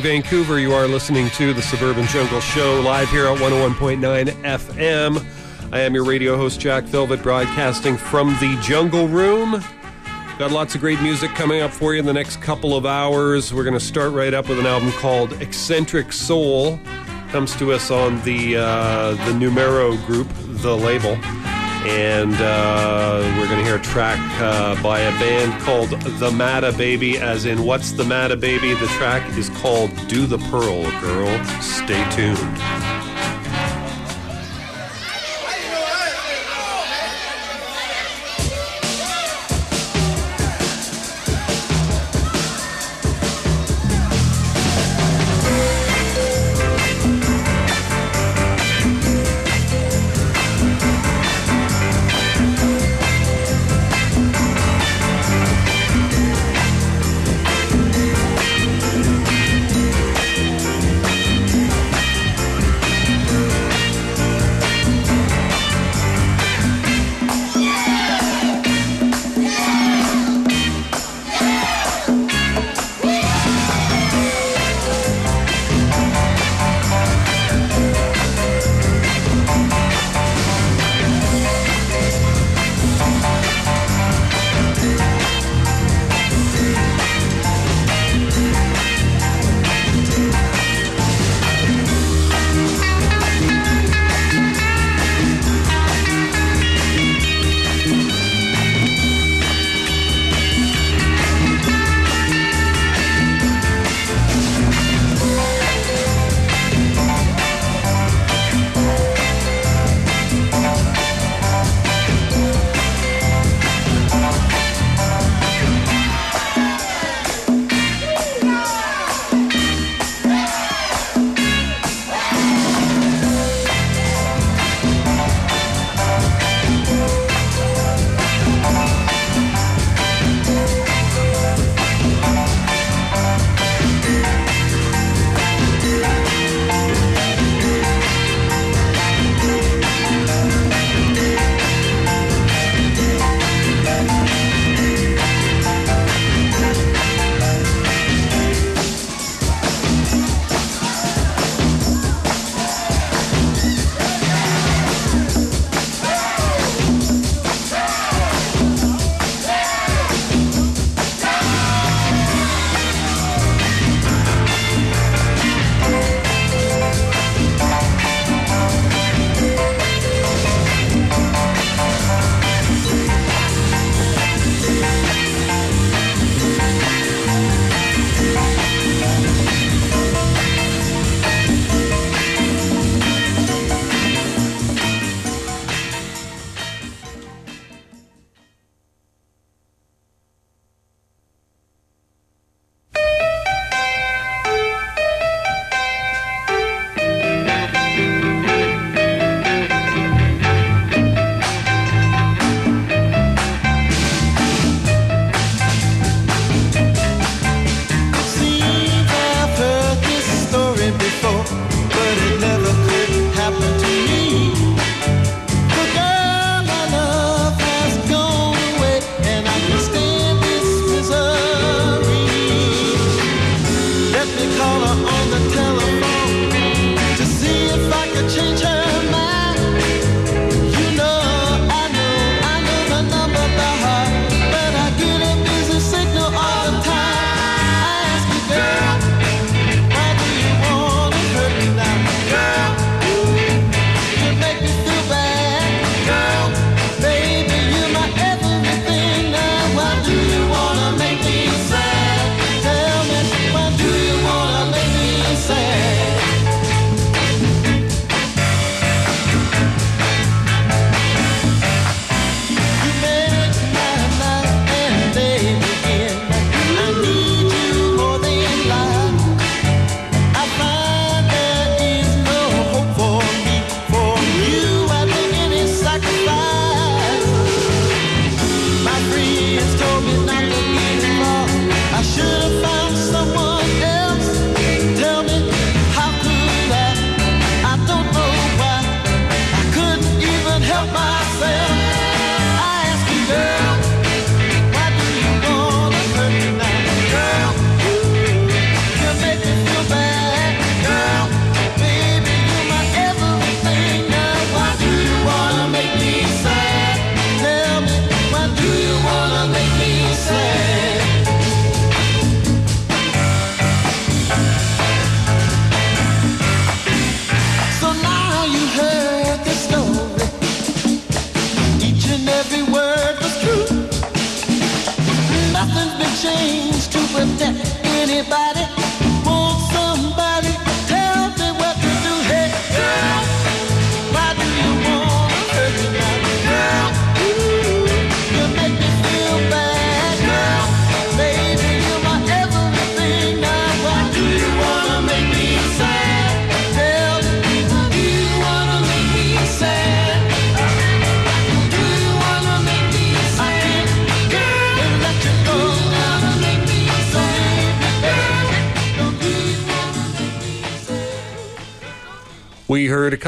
Vancouver. You are listening to the Suburban Jungle Show live here at 101.9 FM. I am your radio host, Jack Velvet, broadcasting from the Jungle Room. Got lots of great music coming up for you in the next couple of hours. We're going to start right up with an album called Eccentric Soul. Comes to us on the uh, the Numero group, the label and uh, we're going to hear a track uh, by a band called The Matta Baby, as in What's the Matta Baby? The track is called Do the Pearl, Girl. Stay tuned.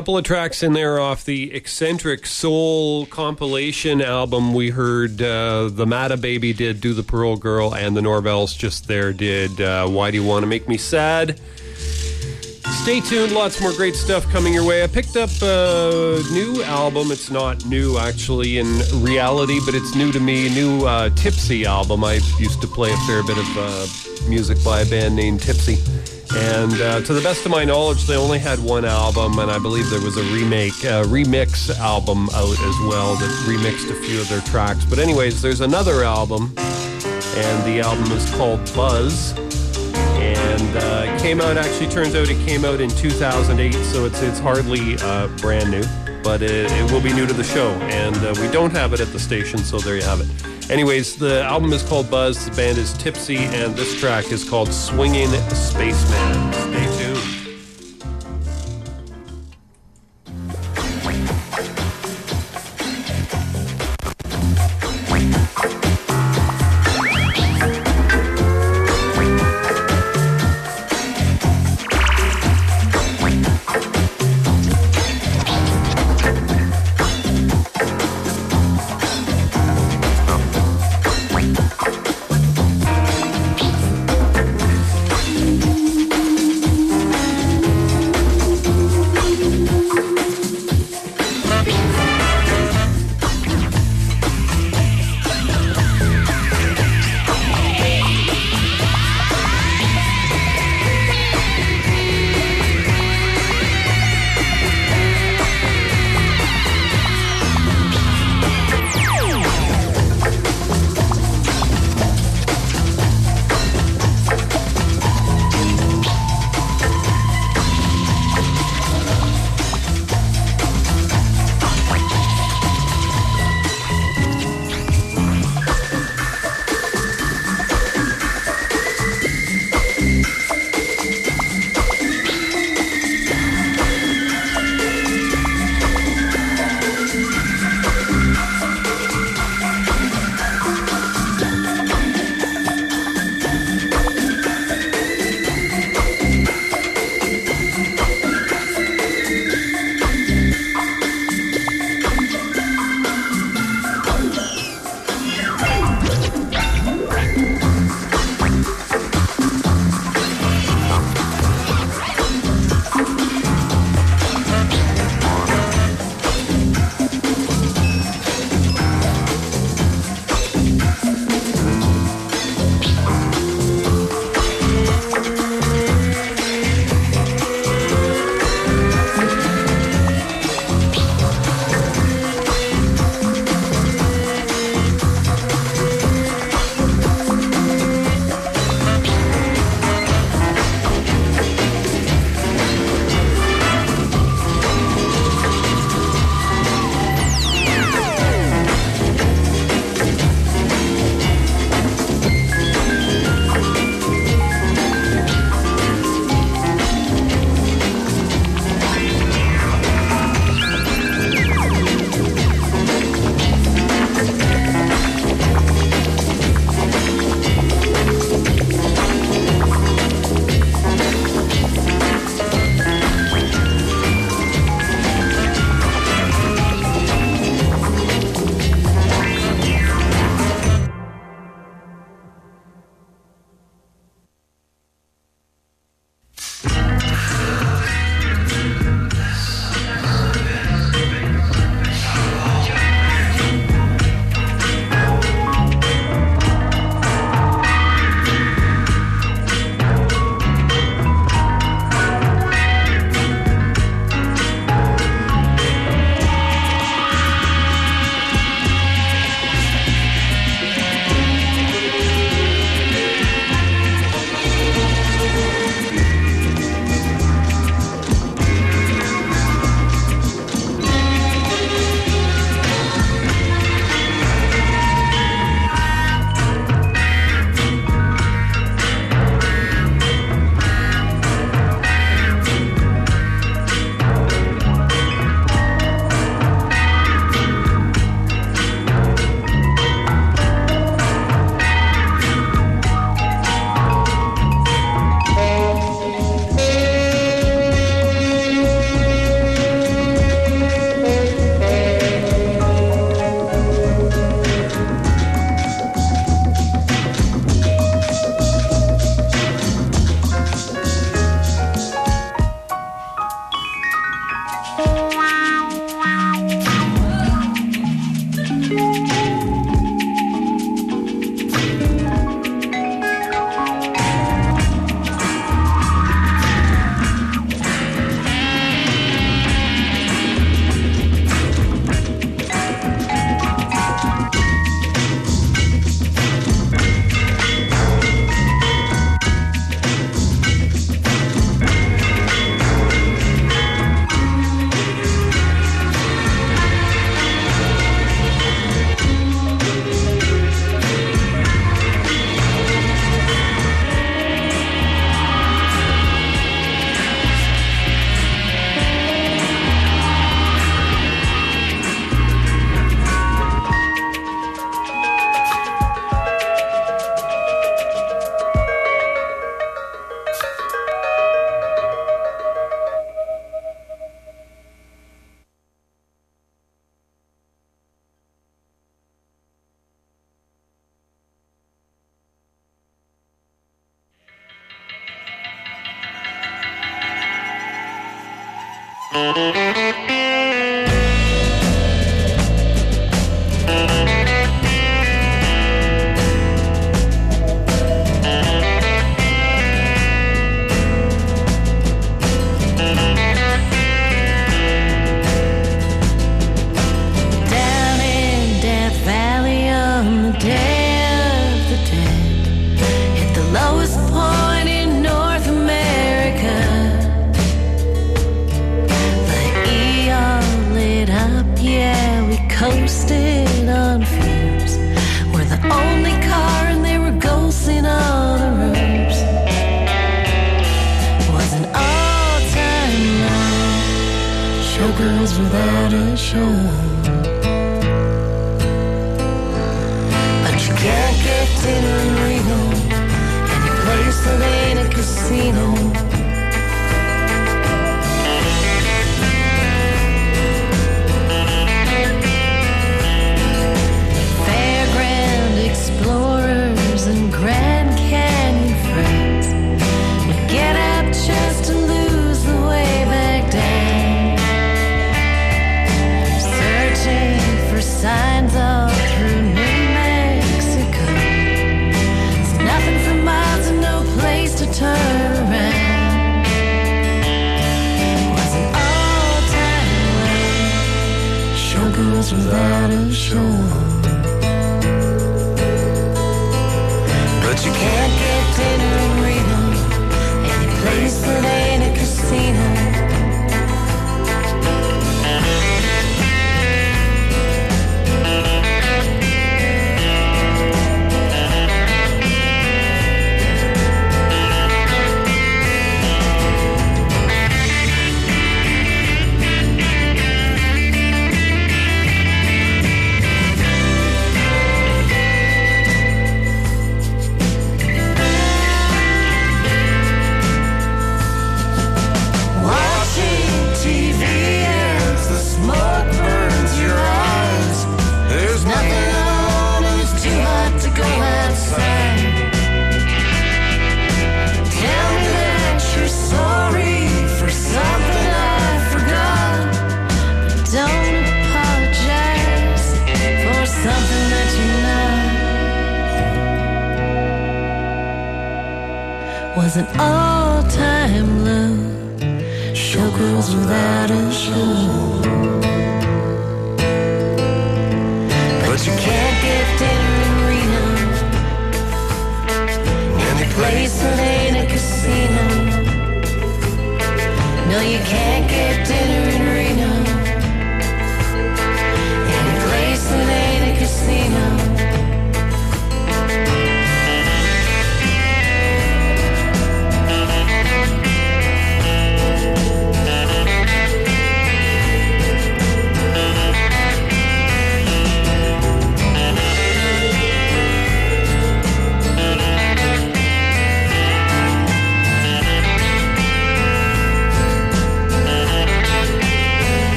Couple of tracks in there off the Eccentric Soul compilation album. We heard uh, the Mata Baby did Do the Pearl Girl, and the Norvels just there did uh, Why Do You Want to Make Me Sad? Stay tuned, lots more great stuff coming your way. I picked up a new album. It's not new actually in reality, but it's new to me. New uh, Tipsy album. I used to play a fair bit of uh, music by a band named Tipsy. And uh, to the best of my knowledge, they only had one album, and I believe there was a remake, uh, remix album out as well that remixed a few of their tracks. But anyways, there's another album, and the album is called Buzz and uh, it came out. Actually, turns out it came out in 2008, so it's it's hardly uh, brand new, but it, it will be new to the show, and uh, we don't have it at the station, so there you have it. Anyways, the album is called Buzz. The band is Tipsy, and this track is called Swinging Spaceman.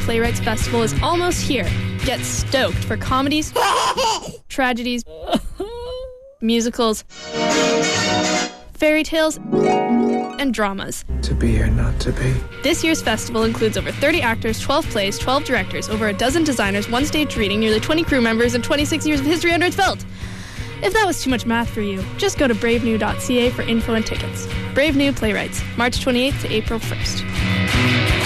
Playwrights Festival is almost here. Get stoked for comedies, tragedies, musicals, fairy tales, and dramas. To be or not to be. This year's festival includes over 30 actors, 12 plays, 12 directors, over a dozen designers, one stage reading, nearly 20 crew members, and 26 years of history under its belt. If that was too much math for you, just go to bravenew.ca for info and tickets. Brave New Playwrights, March 28th to April 1st.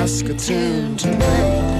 ask a tune tonight.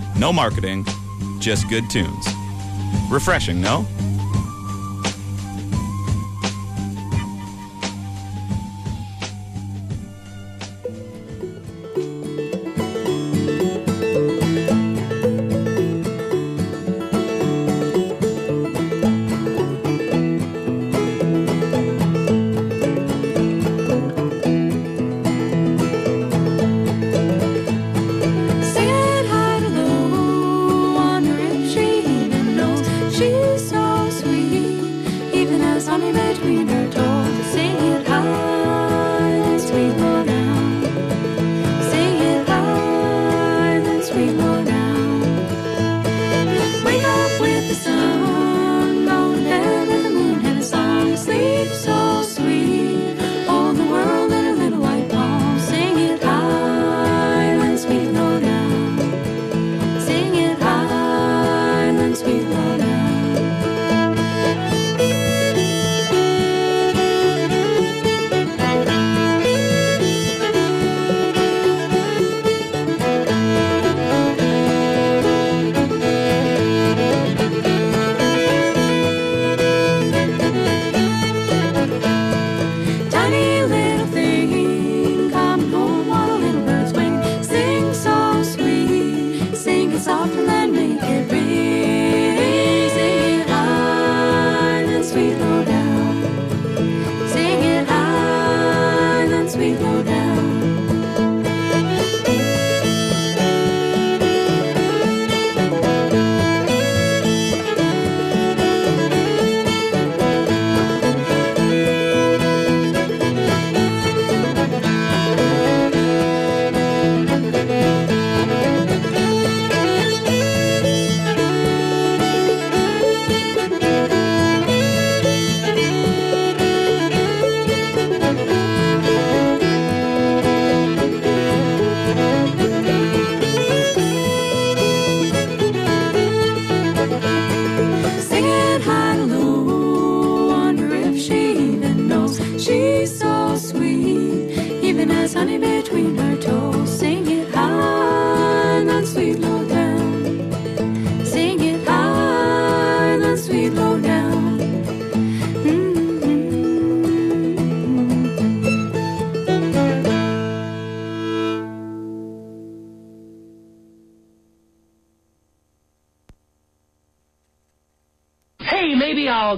no marketing, just good tunes. Refreshing, no?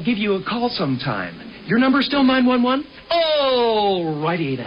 Give you a call sometime. Your number's still 911? Oh, righty then.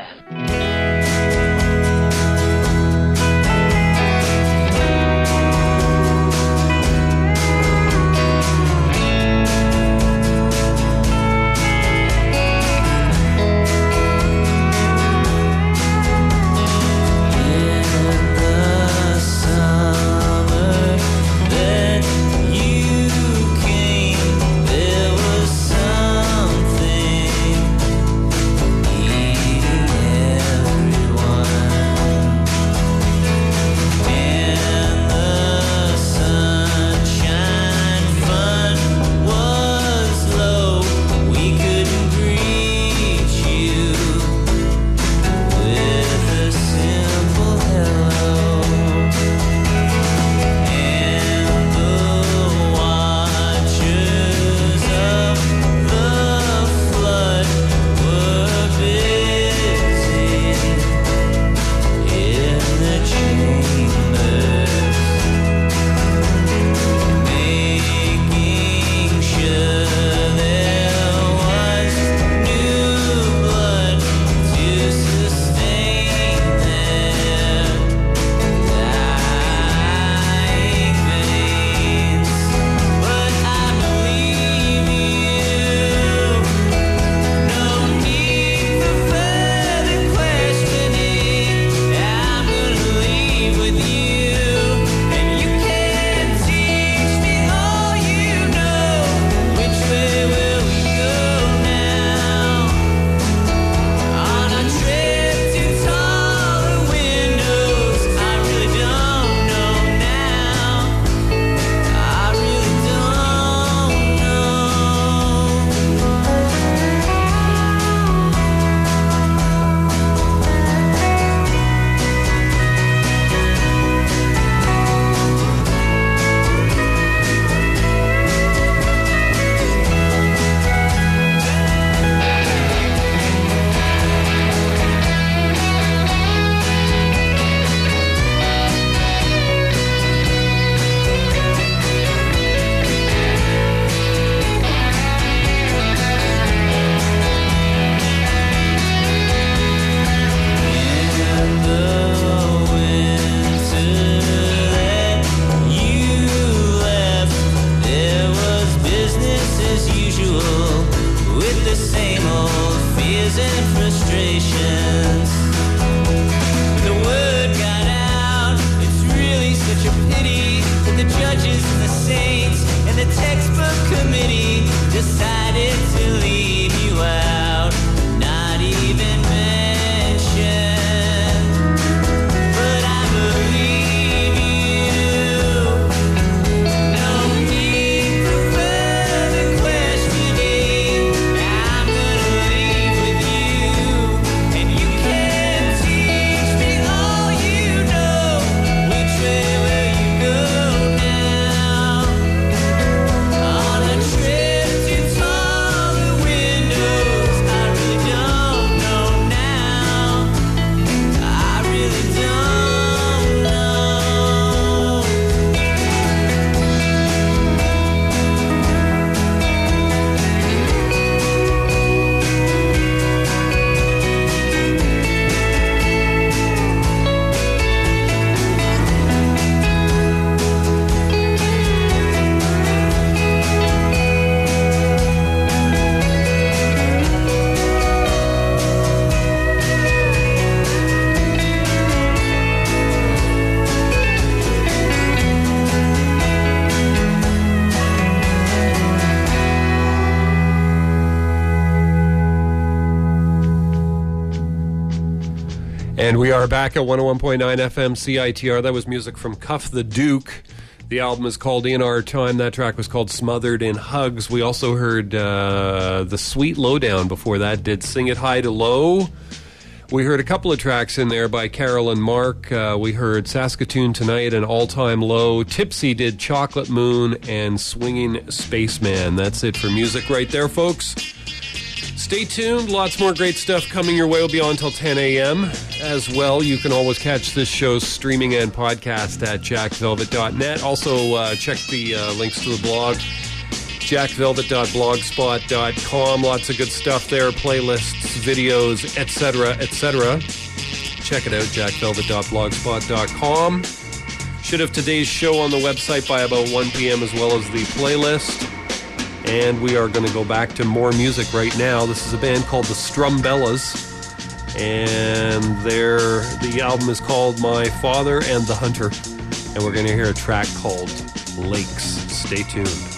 Are back at 101.9 FM CITR. That was music from Cuff the Duke. The album is called In Our Time. That track was called Smothered in Hugs. We also heard uh, The Sweet Lowdown before that did Sing It High to Low. We heard a couple of tracks in there by Carol and Mark. Uh, we heard Saskatoon Tonight and All Time Low. Tipsy did Chocolate Moon and Swinging Spaceman. That's it for music right there, folks. Stay tuned. Lots more great stuff coming your way. We'll be on until 10 a.m. As well, you can always catch this show streaming and podcast at jackvelvet.net. Also, uh, check the uh, links to the blog jackvelvet.blogspot.com. Lots of good stuff there, playlists, videos, etc., etc. Check it out, jackvelvet.blogspot.com. Should have today's show on the website by about 1 p.m. as well as the playlist. And we are going to go back to more music right now. This is a band called the Strumbellas. And their the album is called My Father and the Hunter. And we're going to hear a track called Lakes. Stay tuned.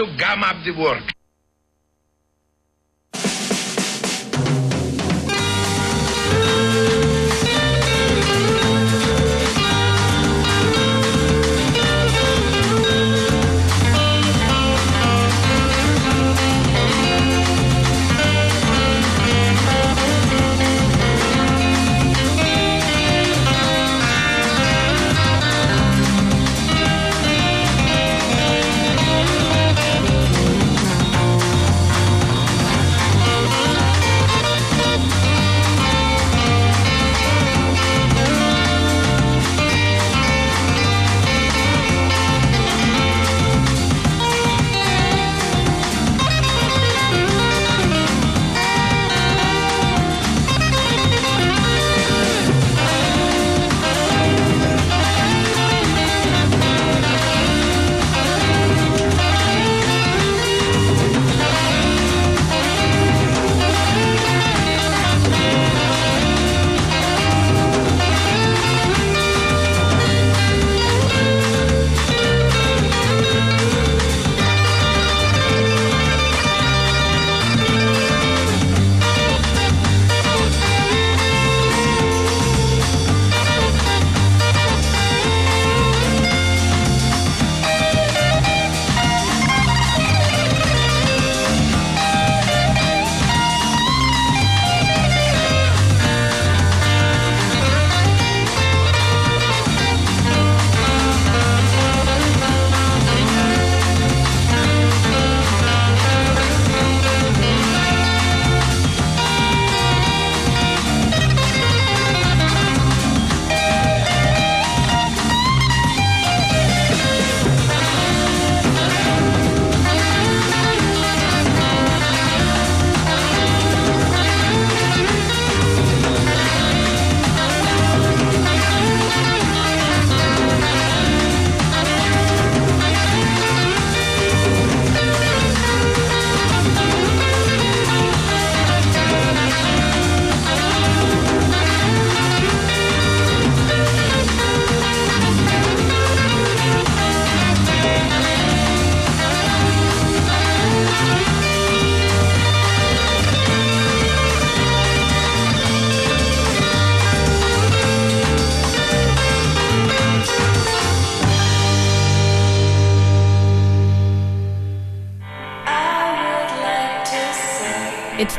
To gum up the work.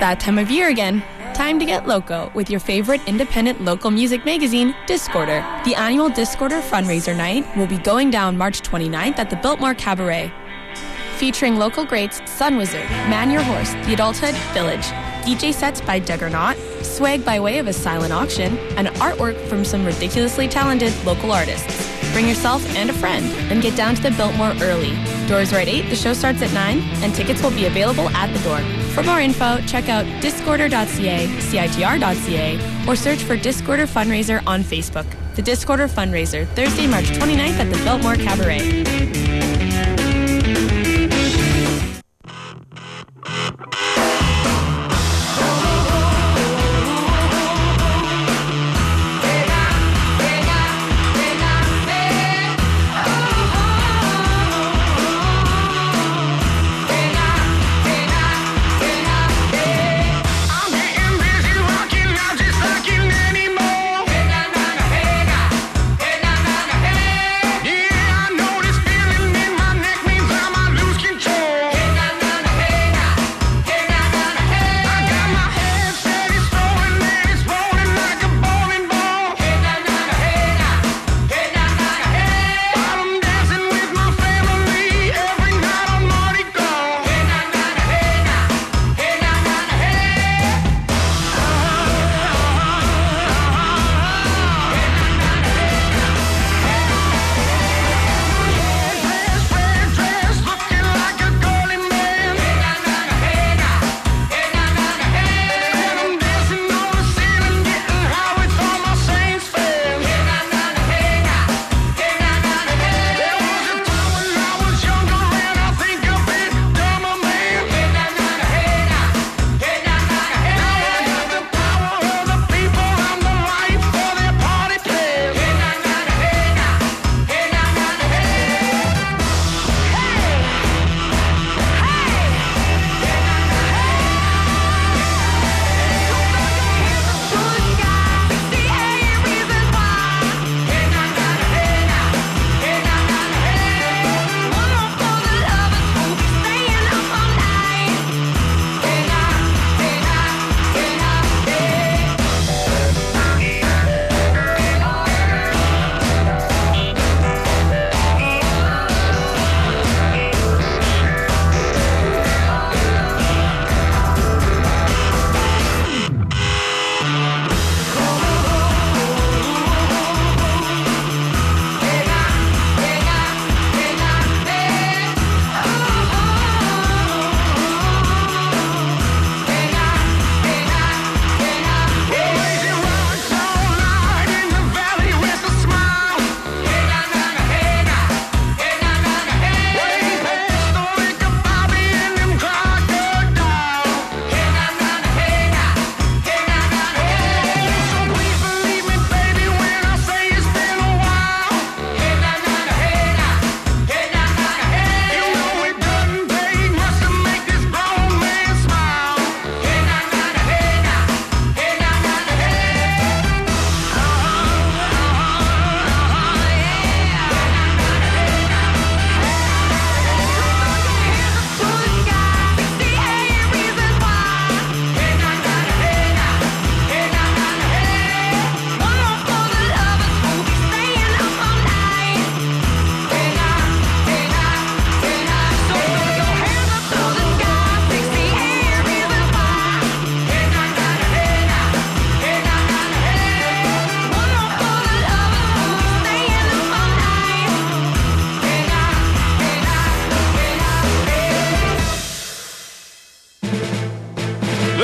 That time of year again. Time to get loco with your favorite independent local music magazine, Discorder. The annual Discorder fundraiser night will be going down March 29th at the Biltmore Cabaret. Featuring local greats Sun Wizard, Man Your Horse, The Adulthood, Village, DJ sets by Juggernaut, swag by way of a silent auction, and artwork from some ridiculously talented local artists. Bring yourself and a friend and get down to the Biltmore early. Doors are at 8, the show starts at 9, and tickets will be available at the door. For more info, check out discorder.ca, citr.ca, or search for Discorder Fundraiser on Facebook. The Discorder Fundraiser, Thursday, March 29th at the Biltmore Cabaret.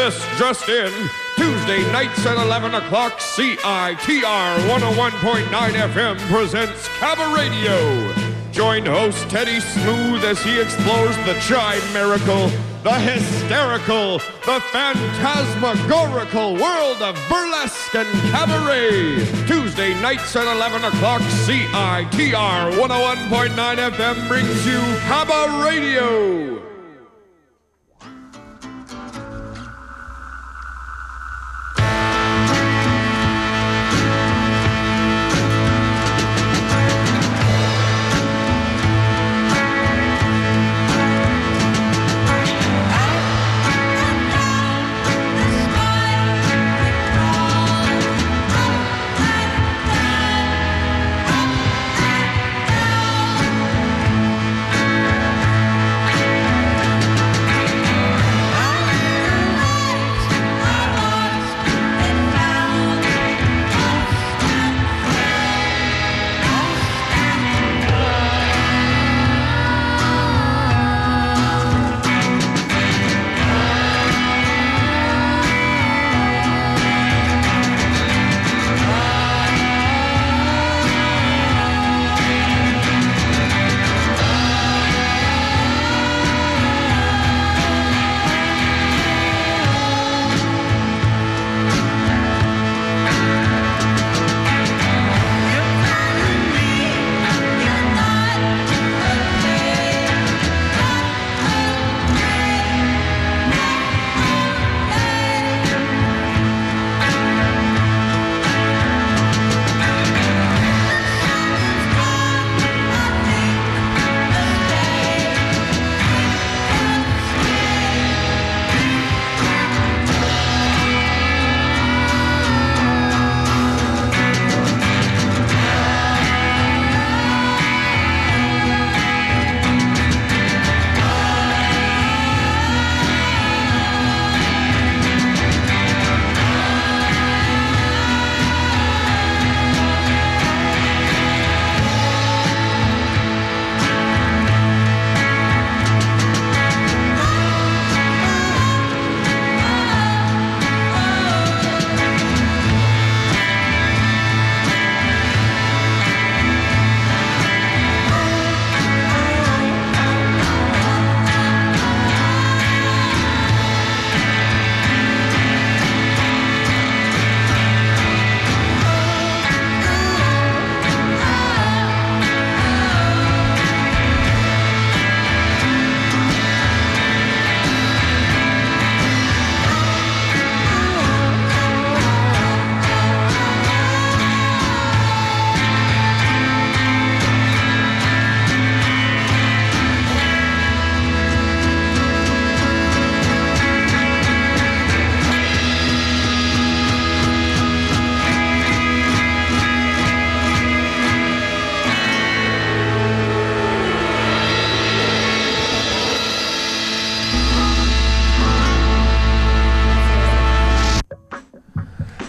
This just in. Tuesday nights at 11 o'clock, CITR 101.9 FM presents CabaRadio. Join host Teddy Smooth as he explores the chime miracle, the hysterical, the phantasmagorical world of burlesque and cabaret. Tuesday nights at 11 o'clock, CITR 101.9 FM brings you Cabba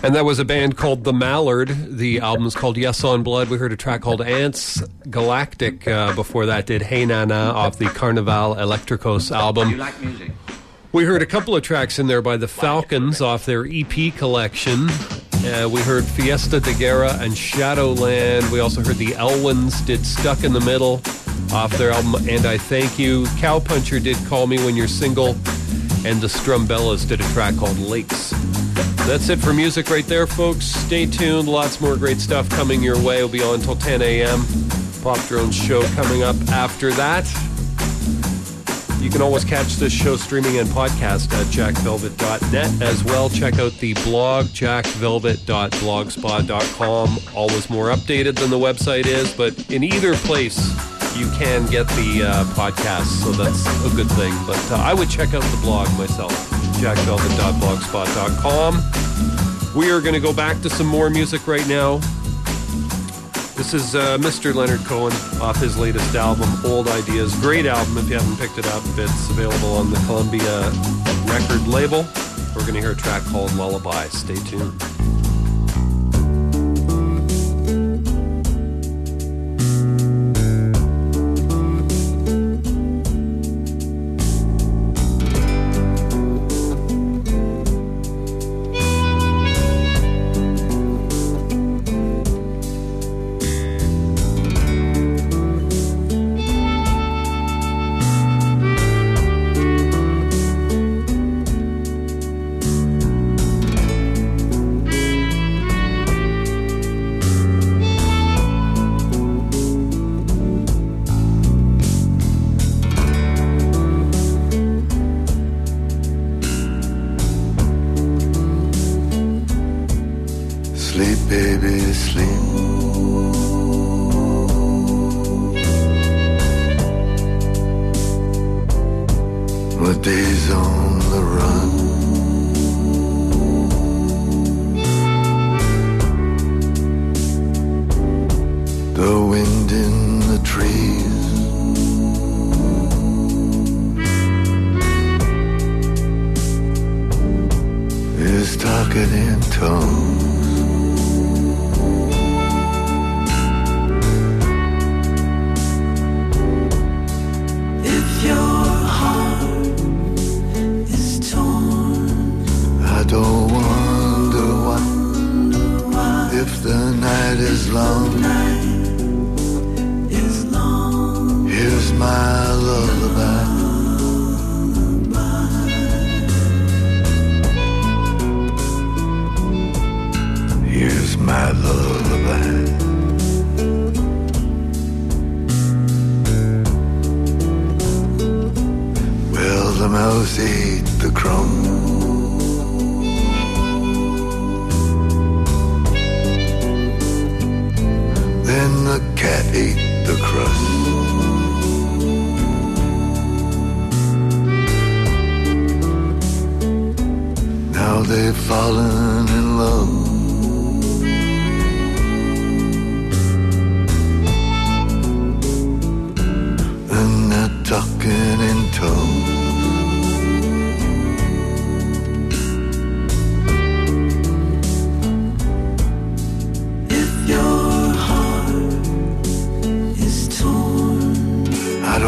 And that was a band called The Mallard. The album is called Yes on Blood. We heard a track called Ants Galactic. Uh, before that, did Hey Nana off the Carnival Electricos album. You like music? We heard a couple of tracks in there by the Falcons off their EP collection. Uh, we heard Fiesta de Guerra and Shadowland. We also heard the Elwins did Stuck in the Middle off their album And I Thank You. Cowpuncher did Call Me When You're Single. And the Strumbellas did a track called Lakes. That's it for music right there, folks. Stay tuned. Lots more great stuff coming your way. We'll be on until 10 a.m. Pop Drone show coming up after that. You can always catch this show streaming and podcast at jackvelvet.net as well. Check out the blog, jackvelvet.blogspot.com. Always more updated than the website is, but in either place, you can get the uh, podcast, so that's a good thing. But uh, I would check out the blog myself, jackvelvet.blogspot.com. We are going to go back to some more music right now. This is uh, Mr. Leonard Cohen off his latest album, Old Ideas. Great album if you haven't picked it up. It's available on the Columbia record label. We're going to hear a track called Lullaby. Stay tuned.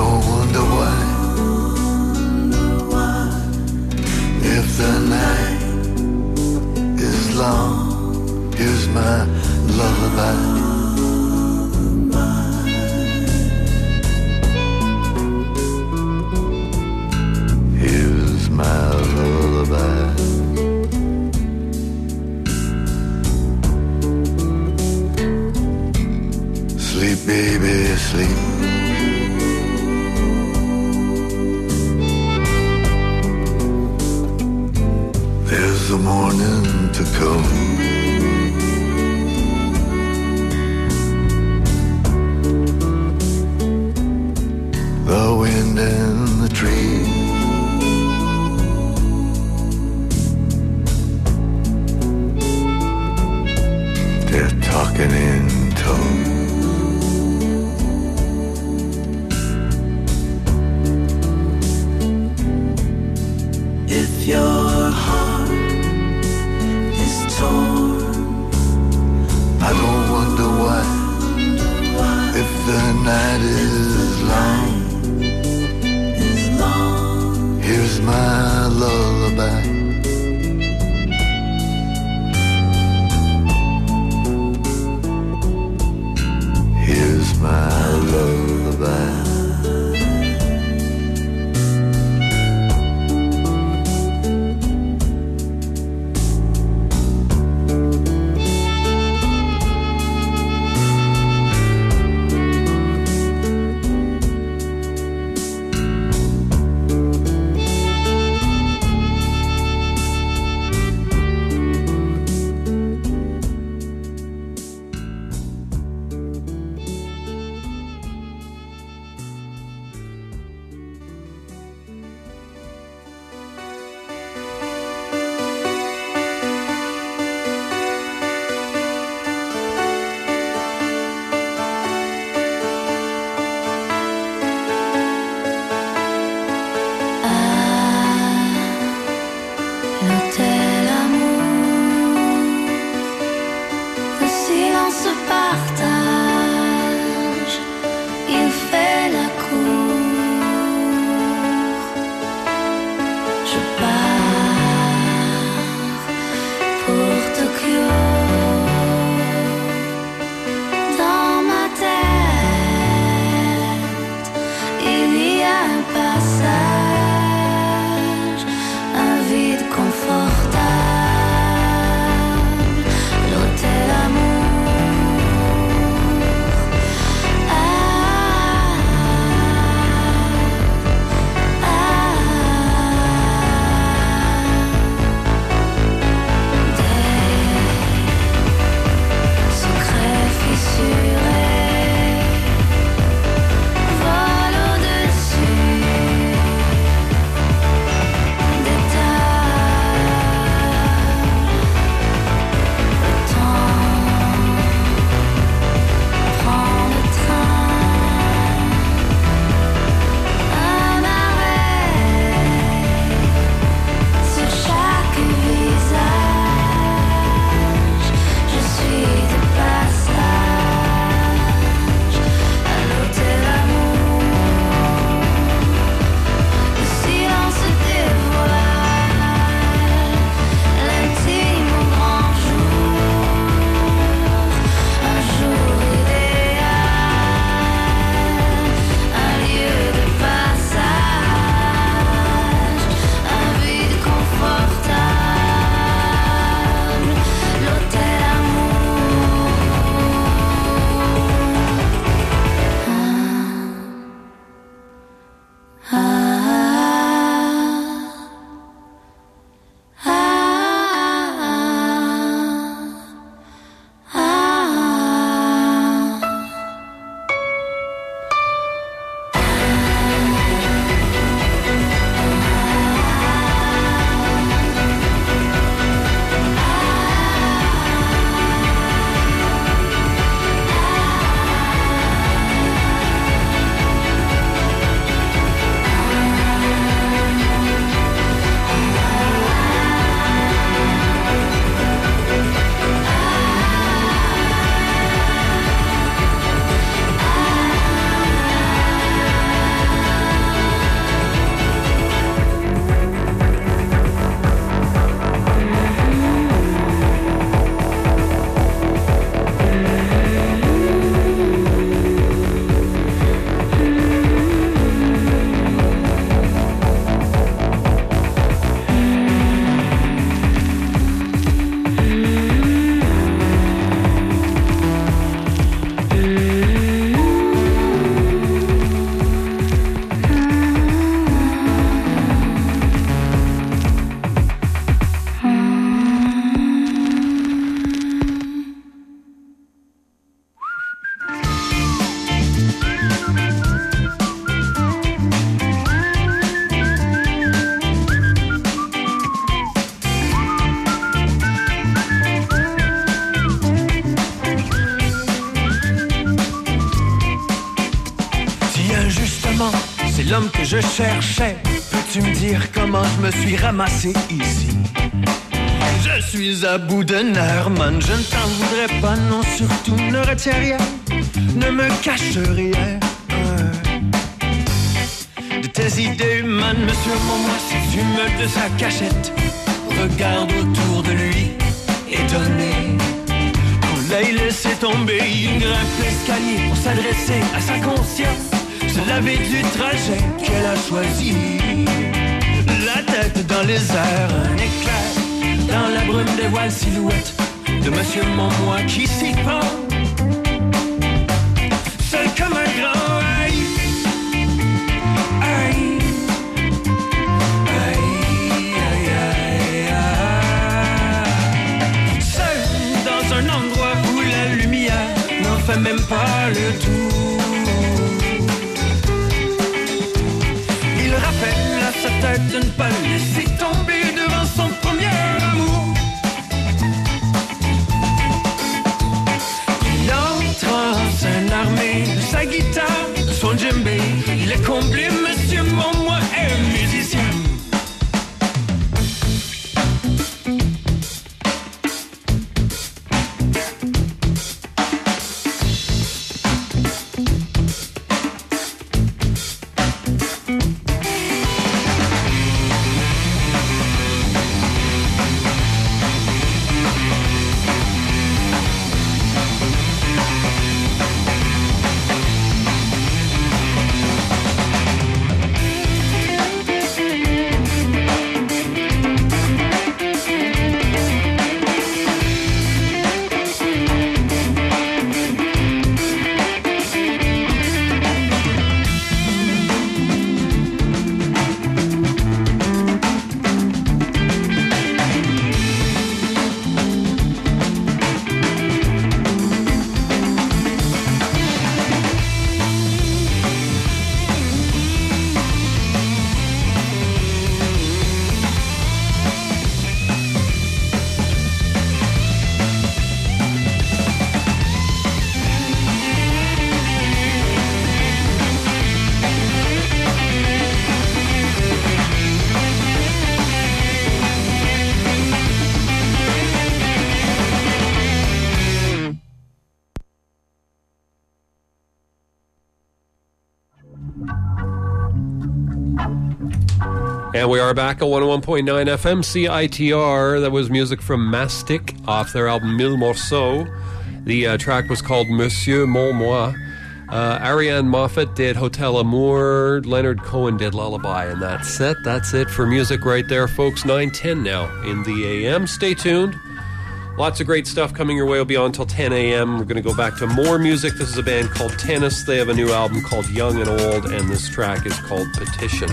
I Je ne t'en voudrais pas, non, surtout ne retiens rien. Ne me cache rien. De tes idées humaines, monsieur Montmois s'effume de sa cachette. Regarde autour de lui, étonné. On l'a laissé tomber, il grimpe l'escalier pour s'adresser à sa conscience. Se laver du trajet qu'elle a choisi. La tête dans les airs, un éclair dans la brume des voiles silhouettes de Monsieur Montmois qui s'y pend. Seul comme un grand aïe. Aïe. Aïe, aïe, aïe. Seul dans un endroit où la lumière n'en fait même pas le tour. Il rappelle à sa tête de ne we are back at 101.9 FM CITR. That was music from Mastic off their album Mille Morceaux. The uh, track was called Monsieur Montmois. Uh, Ariane Moffatt did Hotel Amour. Leonard Cohen did Lullaby. And that's it. That's it for music right there, folks. 910 now in the AM. Stay tuned. Lots of great stuff coming your way. We'll be on until 10 a.m. We're going to go back to more music. This is a band called Tennis. They have a new album called Young and Old, and this track is called Petition.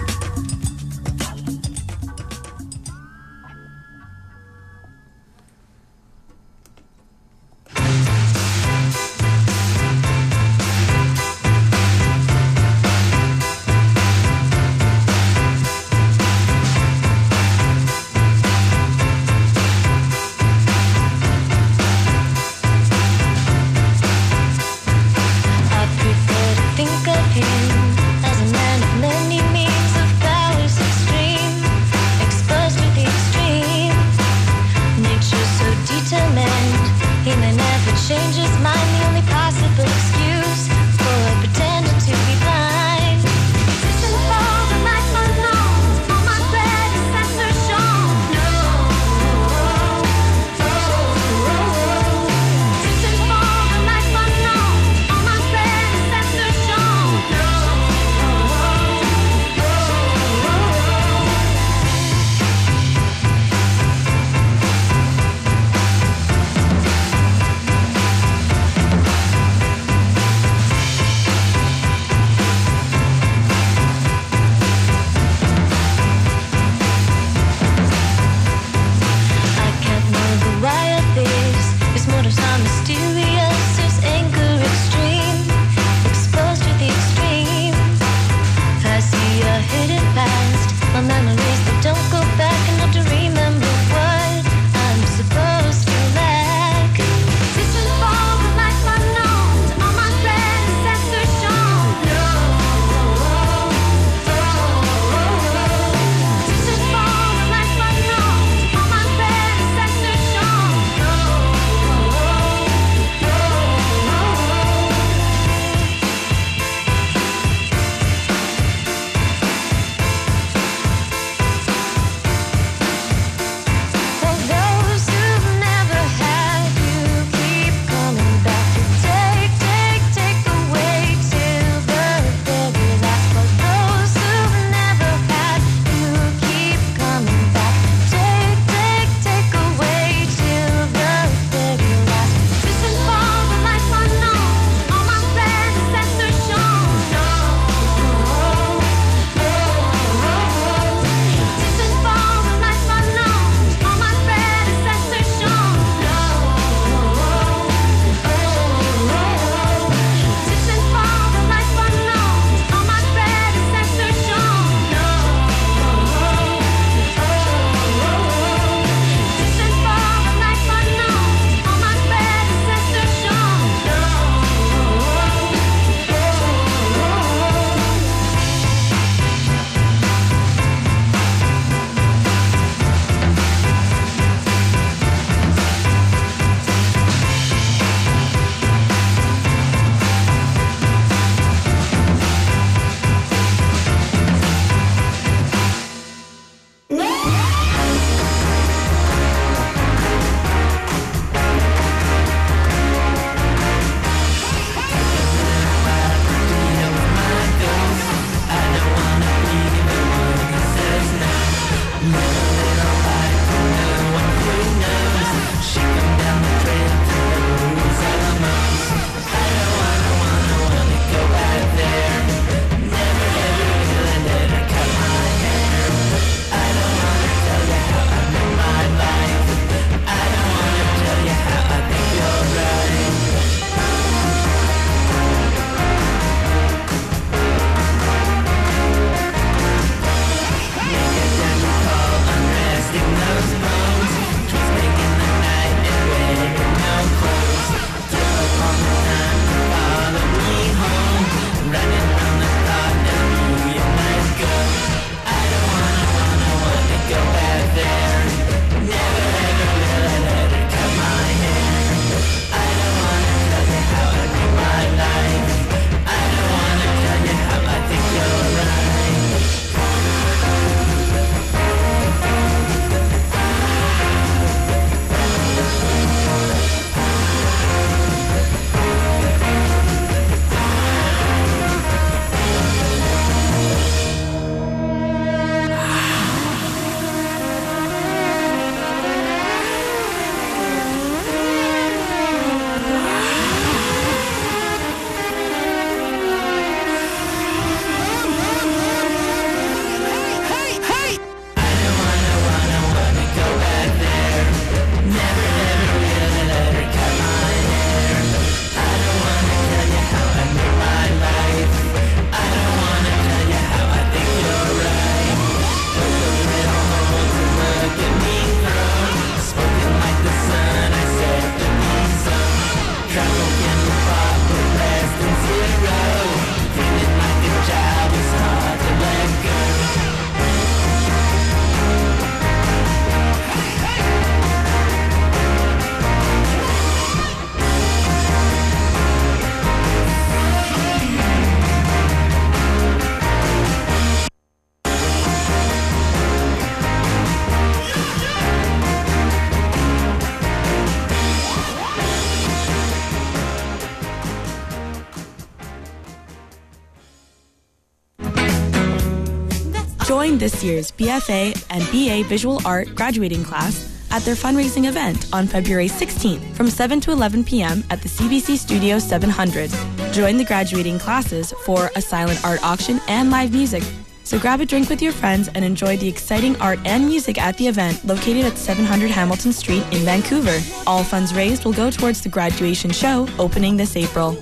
Join this year's BFA and BA Visual Art graduating class at their fundraising event on February 16th from 7 to 11 p.m. at the CBC Studio 700. Join the graduating classes for a silent art auction and live music. So grab a drink with your friends and enjoy the exciting art and music at the event located at 700 Hamilton Street in Vancouver. All funds raised will go towards the graduation show opening this April.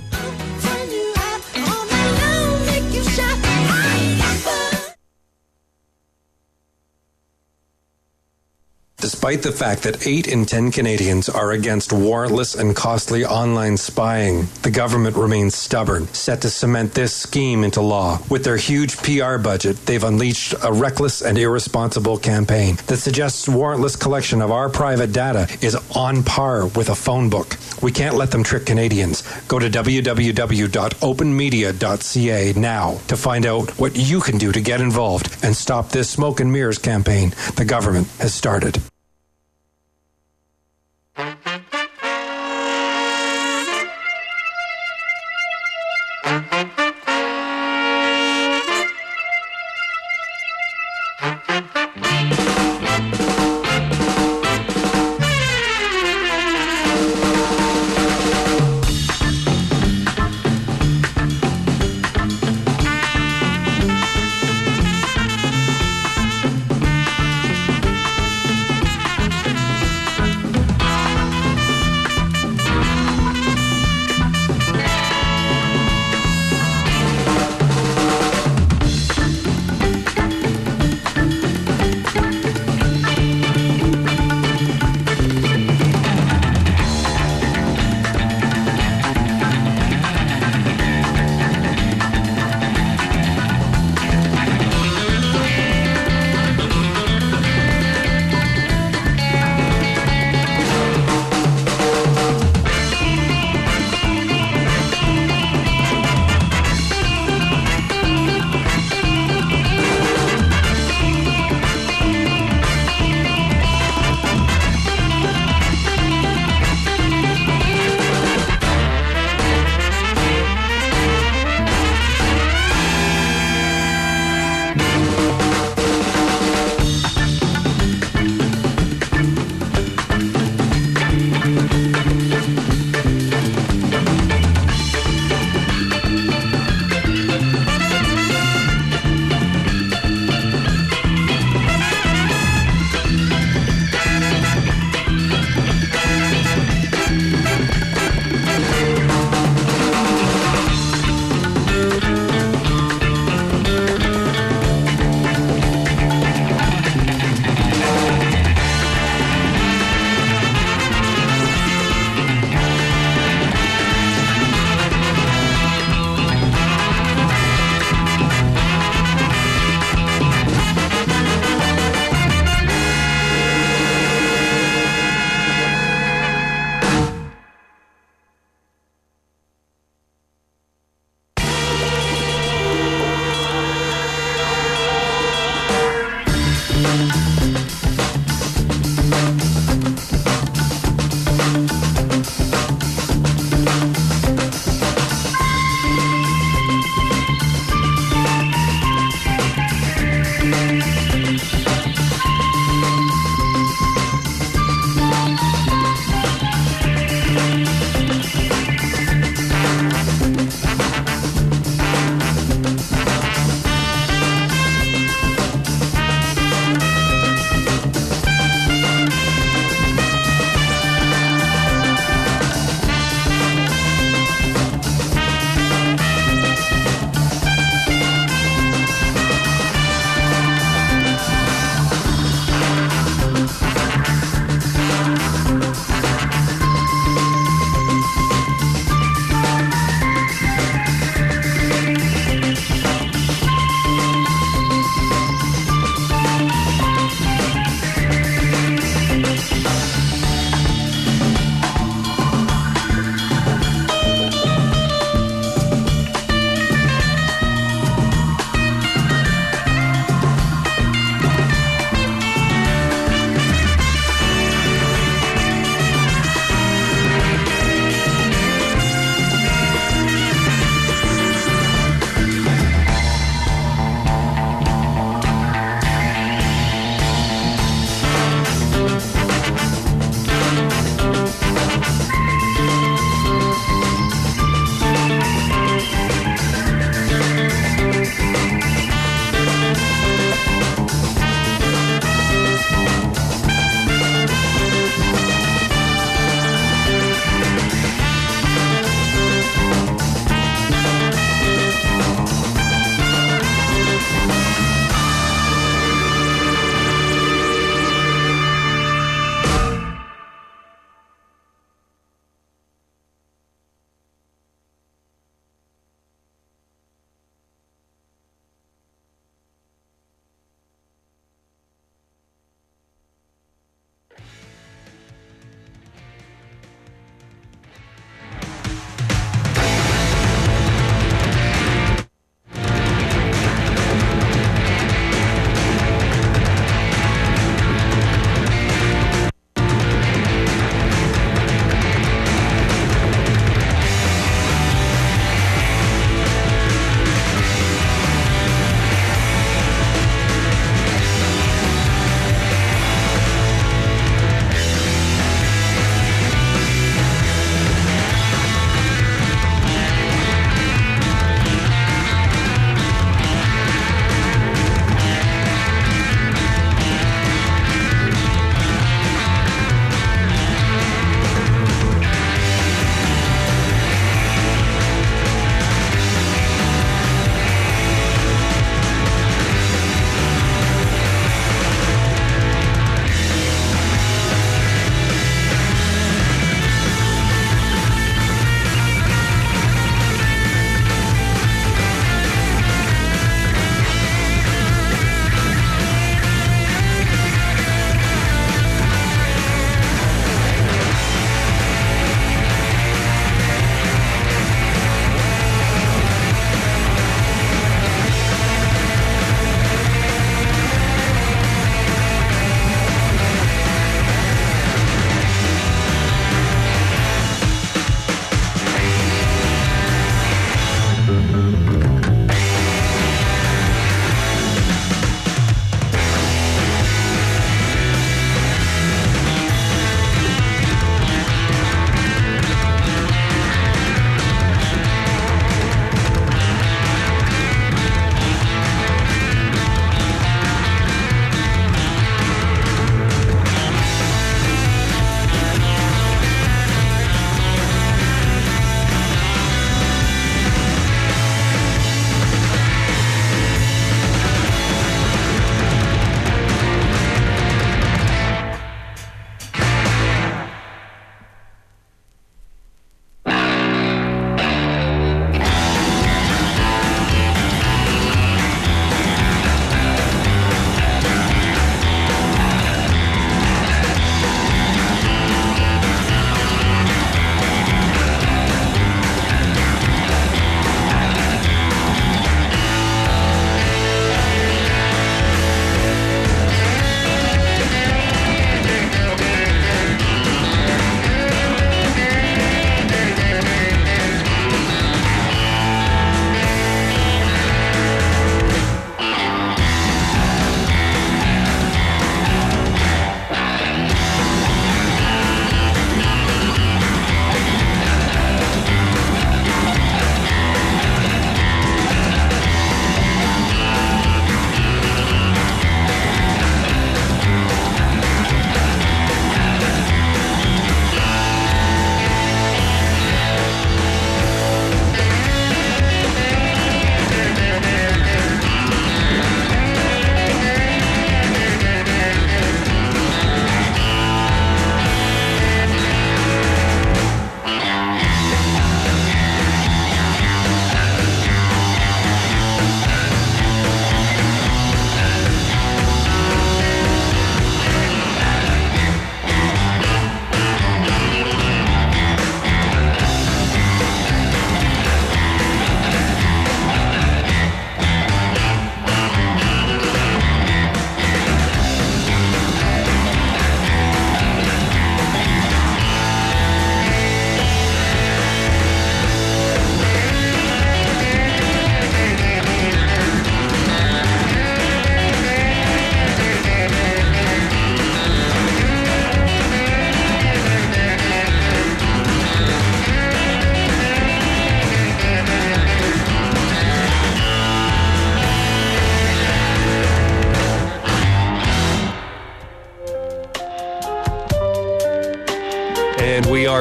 Despite the fact that 8 in 10 Canadians are against warrantless and costly online spying, the government remains stubborn, set to cement this scheme into law. With their huge PR budget, they've unleashed a reckless and irresponsible campaign that suggests warrantless collection of our private data is on par with a phone book. We can't let them trick Canadians. Go to www.openmedia.ca now to find out what you can do to get involved and stop this smoke and mirrors campaign the government has started.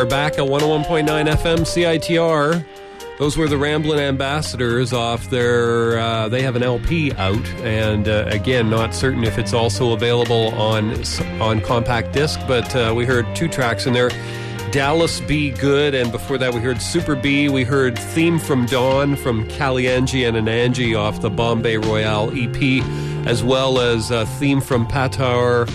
Are back at 101.9 FM CITR. Those were the Ramblin' Ambassadors off their. Uh, they have an LP out, and uh, again, not certain if it's also available on on compact disc. But uh, we heard two tracks in there. Dallas Be Good, and before that we heard Super B. We heard Theme from Dawn from Kalyanji and Anandji off the Bombay Royale EP, as well as uh, Theme from Patar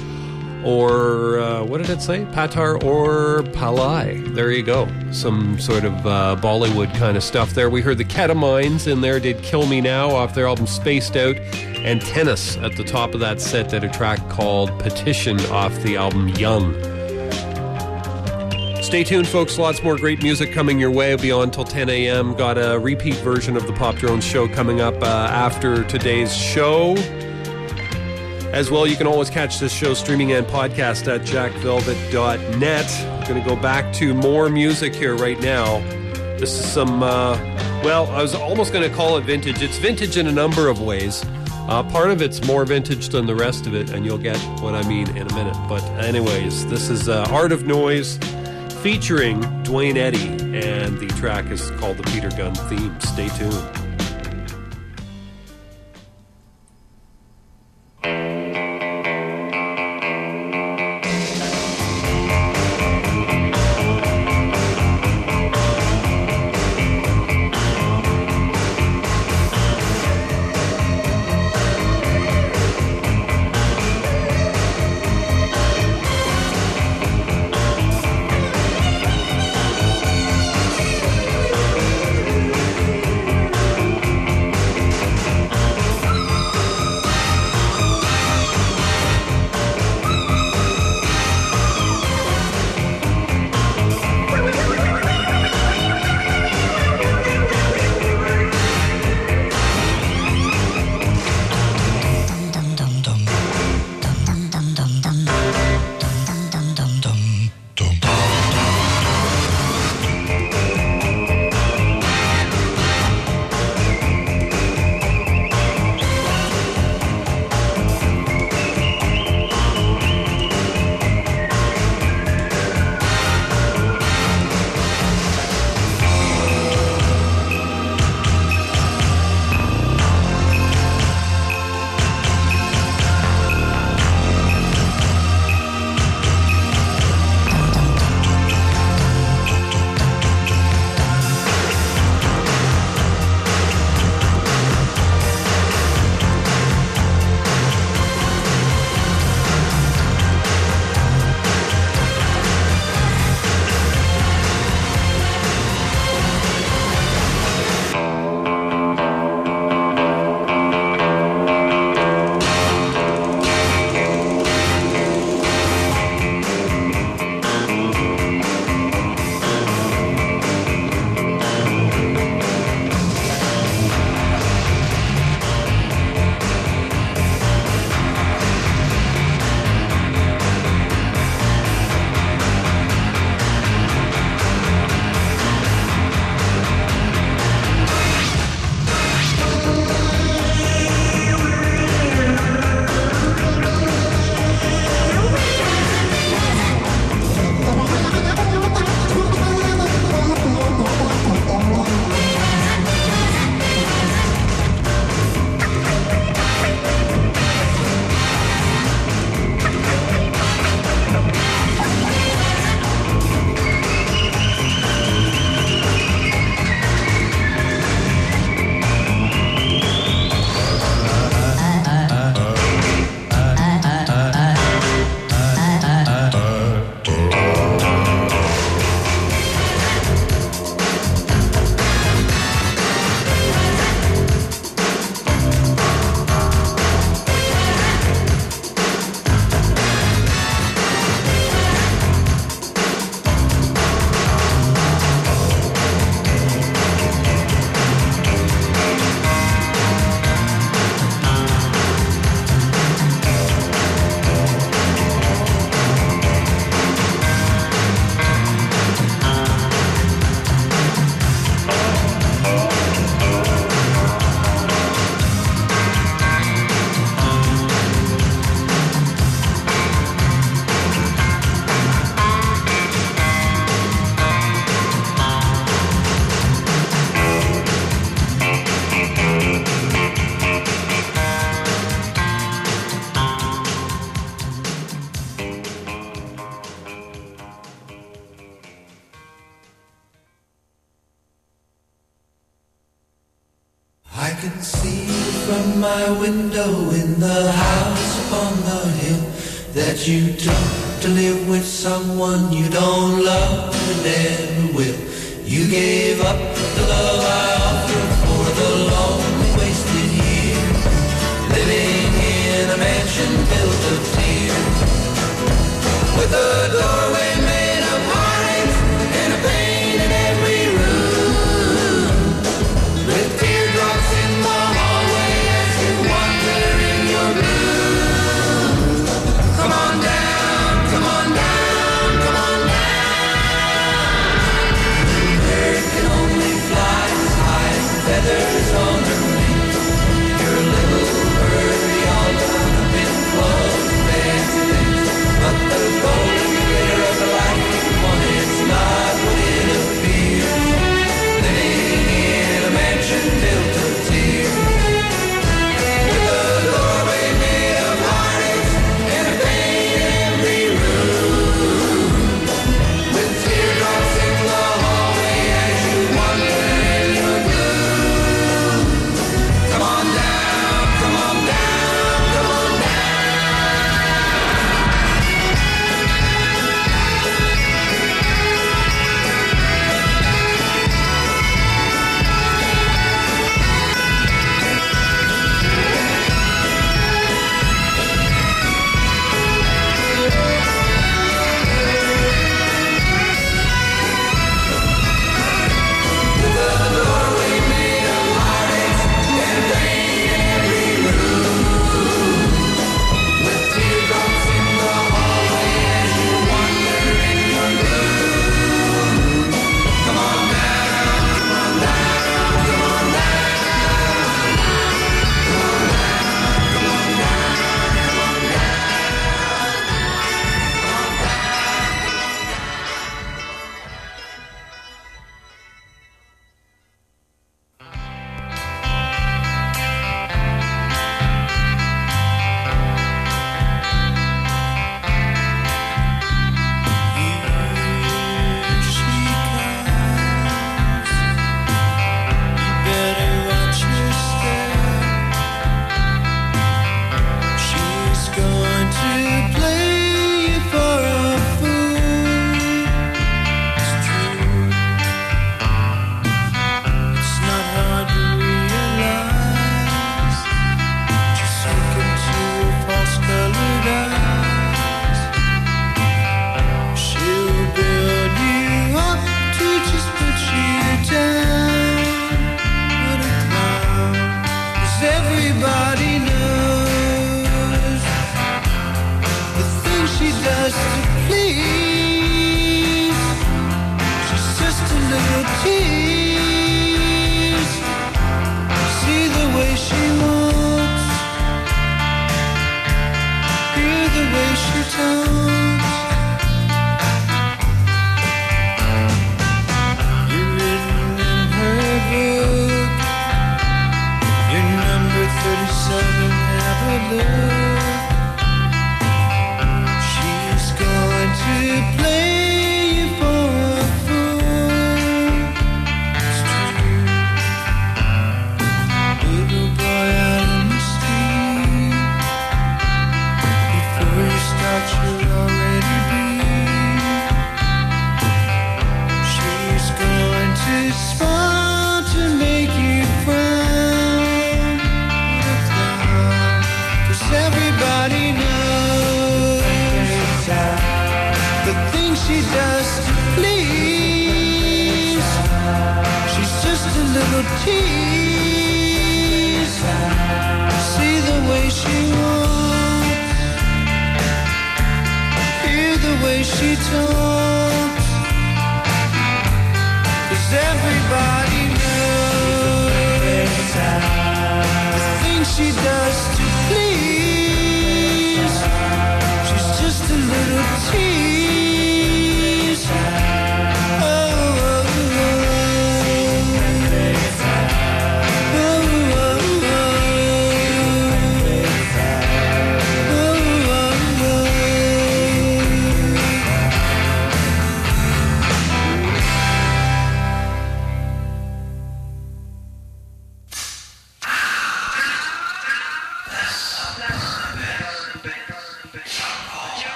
or uh, what did it say? Patar or Palai. There you go. Some sort of uh, Bollywood kind of stuff there. We heard the Ketamines in there did Kill Me Now off their album Spaced Out, and Tennis at the top of that set did a track called Petition off the album Young. Stay tuned, folks. Lots more great music coming your way. It'll be on till 10 a.m. Got a repeat version of the Pop Drones show coming up uh, after today's show. As well, you can always catch this show streaming and podcast at jackvelvet.net. I'm going to go back to more music here right now. This is some, uh, well, I was almost going to call it vintage. It's vintage in a number of ways. Uh, part of it's more vintage than the rest of it, and you'll get what I mean in a minute. But, anyways, this is uh, Art of Noise featuring Duane Eddy, and the track is called the Peter Gunn theme. Stay tuned.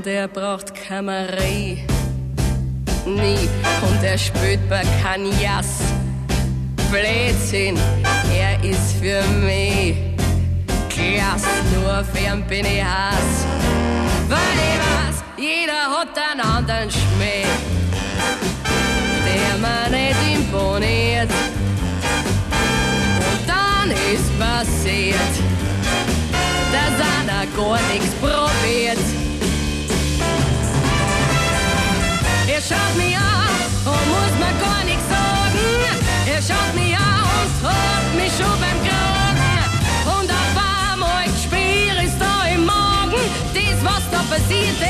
und er braucht Kamerei. Nie und er spielt bei Kanyas. Blödsinn, er ist für mich klass. Nur fern bin ich Hass, weil ich weiß, jeder hat einen anderen Schmäh, der mir nicht imponiert. Und dann ist passiert dass einer gar nichts probiert. schaut mich an und muss mir gar nichts sagen. Er schaut mich an und hat mich schon beim Kragen. Und auf einmal spür ich da im Morgen, das was da passiert ist.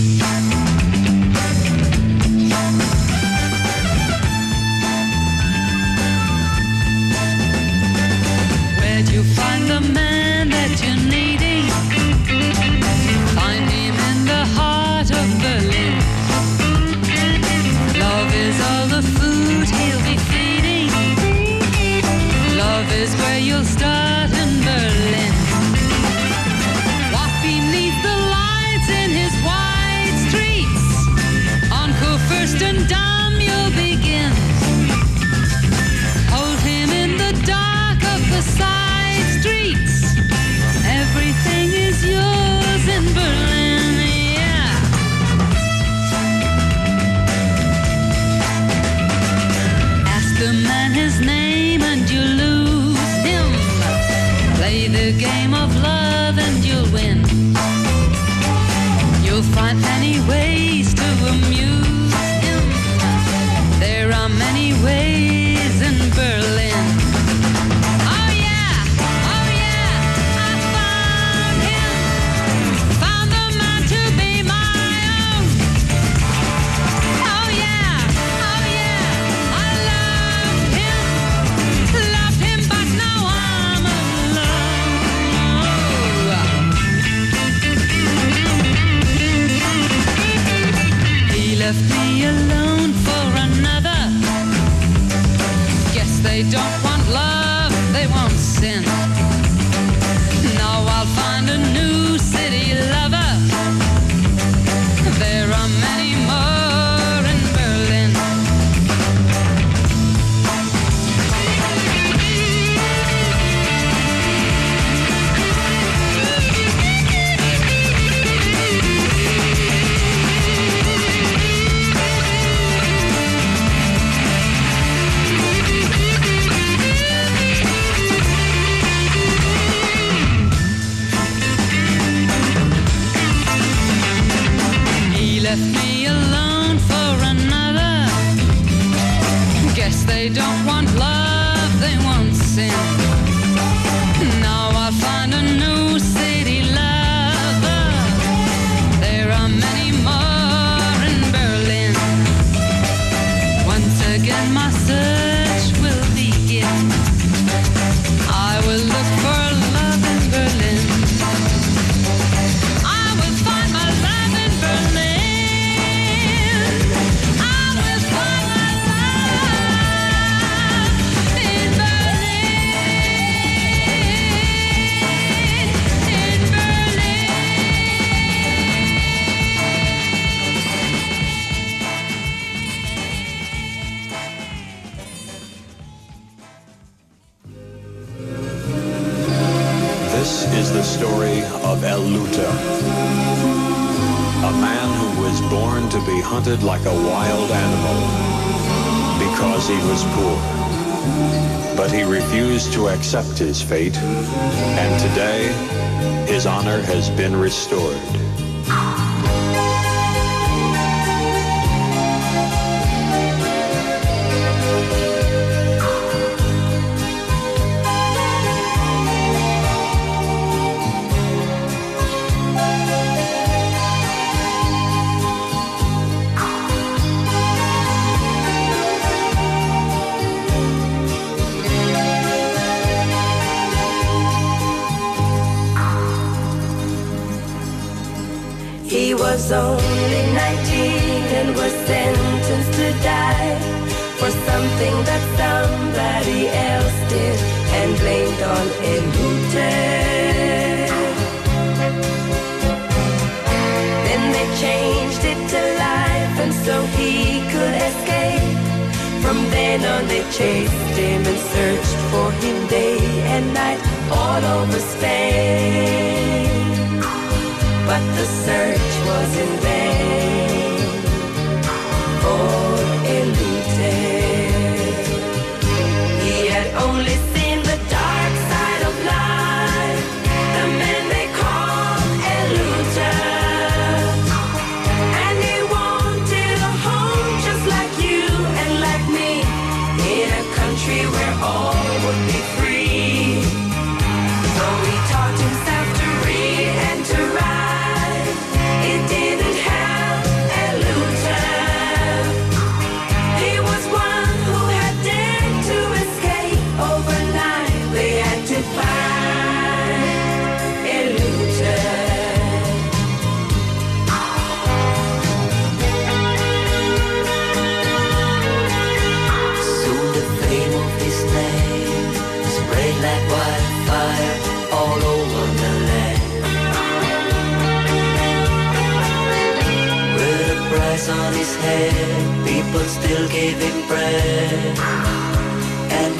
his fate, and today his honor has been restored.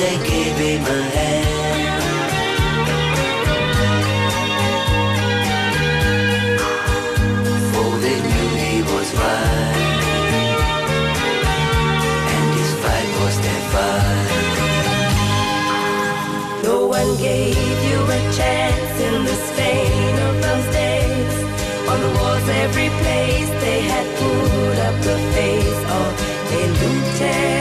they gave me my hand. For they knew he was and his fight was. No one gave you a chance in the Spain of those days. On the walls, every place they had put up the face of a lieutenant.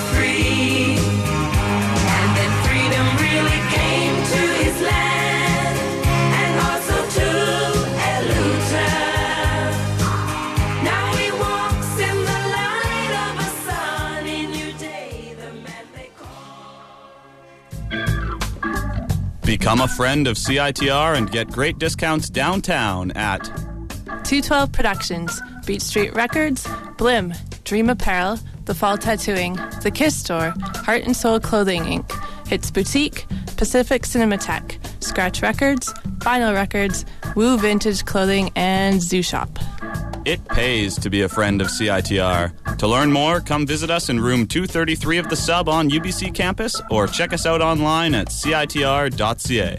Become a friend of CITR and get great discounts downtown at 212 Productions, Beat Street Records, Blim, Dream Apparel, The Fall Tattooing, The Kiss Store, Heart and Soul Clothing Inc., Hits Boutique, Pacific Cinematheque, Scratch Records, Vinyl Records, Woo Vintage Clothing, and Zoo Shop. It pays to be a friend of CITR. To learn more, come visit us in room 233 of the sub on UBC campus or check us out online at citr.ca.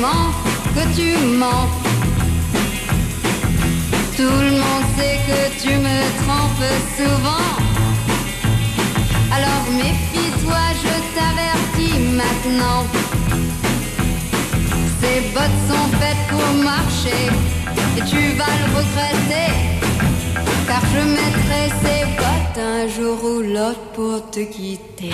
mens, que tu mens. Tout le monde sait que tu me trompes souvent. Alors méfie-toi, je t'avertis maintenant. Ces bottes sont faites pour marcher et tu vas le regretter. Car je mettrai ces bottes un jour ou l'autre pour te quitter.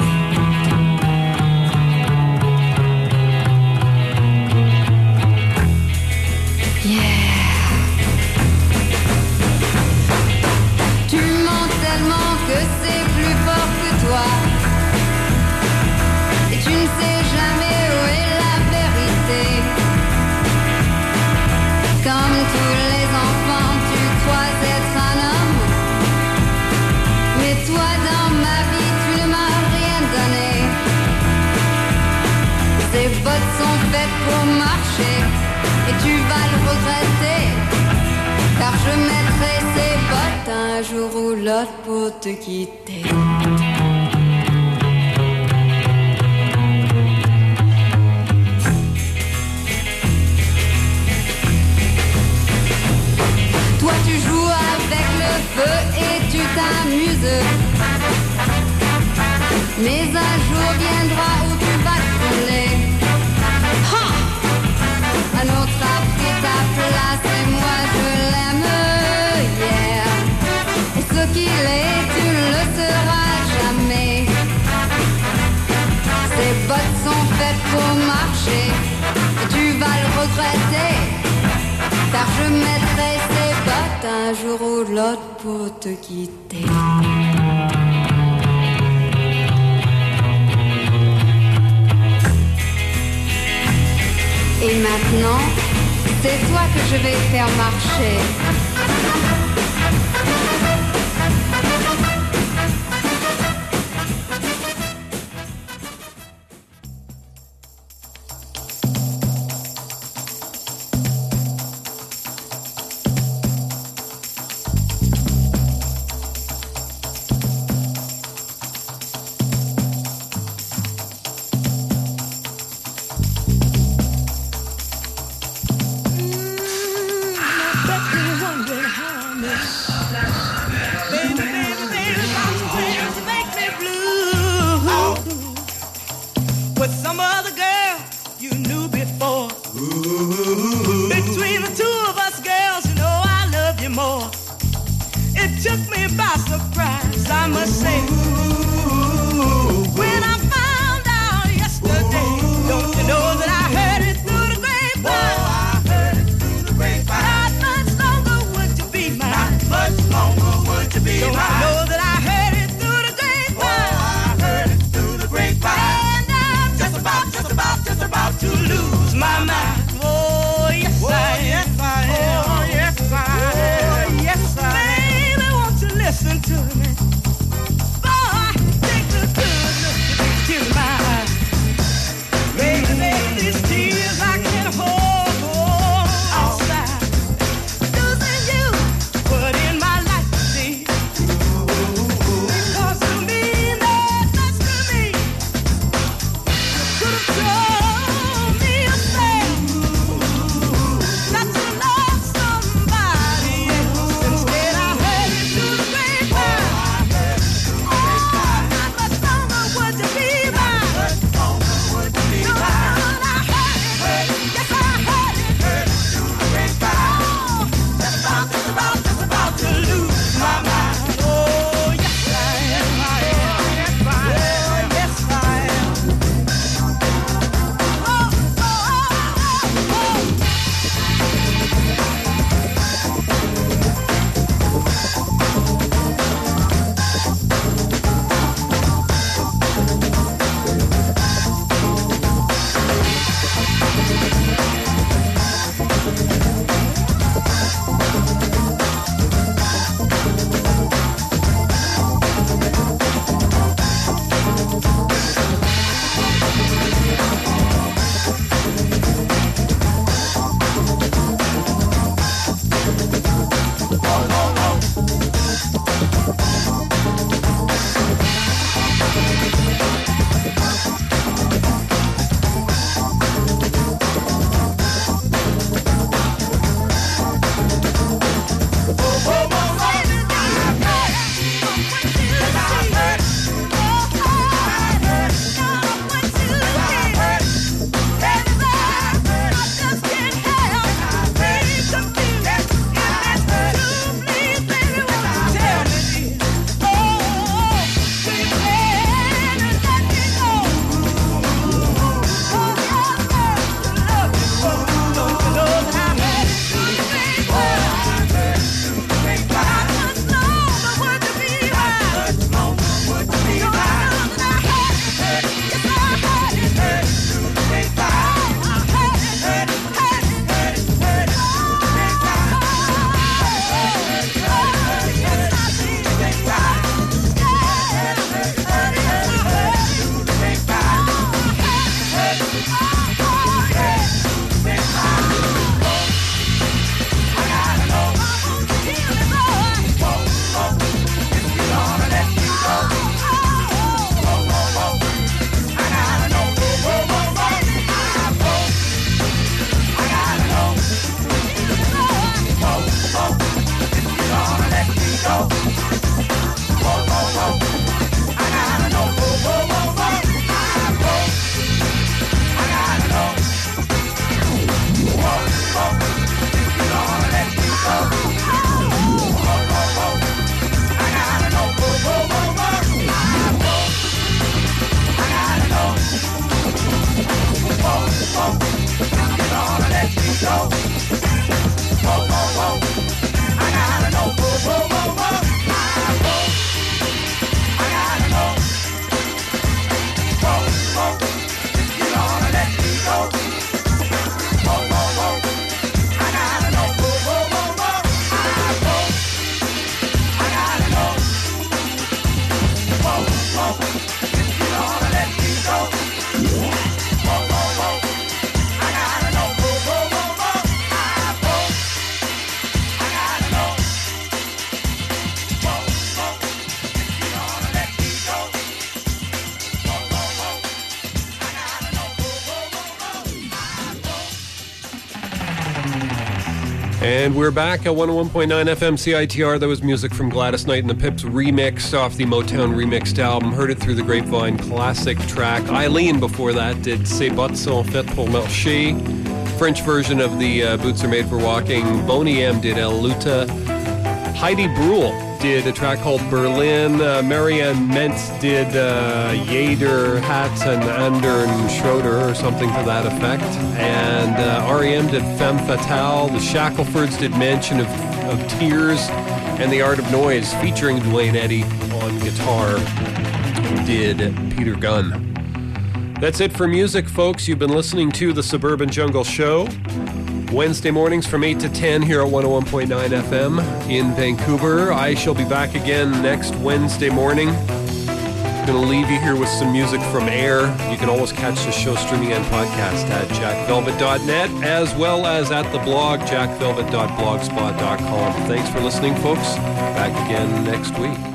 pour marcher et tu vas le regretter. Car je mettrai ses bottes un jour ou l'autre pour te quitter. car je mettrai ces bottes un jour ou l'autre pour te quitter. Et maintenant, c'est toi que je vais faire marcher We're back at 101.9 FM CITR. That was music from Gladys Knight and the Pips remix off the Motown remixed album. Heard it through the grapevine classic track. Eileen before that did C'est bottes sont faites pour marcher. French version of the uh, Boots Are Made for Walking. Boney M did El Lute. Heidi Brühl did a track called Berlin. Uh, Marianne Mendt did uh, Hatz, and Andern Schroeder, or something to that effect. And uh, REM did Femme Fatale. The Shacklefords did Mansion of, of Tears. And The Art of Noise, featuring Duane Eddy on guitar, did Peter Gunn. That's it for music, folks. You've been listening to The Suburban Jungle Show. Wednesday mornings from 8 to 10 here at 101.9 FM in Vancouver. I shall be back again next Wednesday morning. I'm going to leave you here with some music from Air. You can always catch the show streaming and podcast at jackvelvet.net as well as at the blog jackvelvet.blogspot.com. Thanks for listening, folks. Back again next week.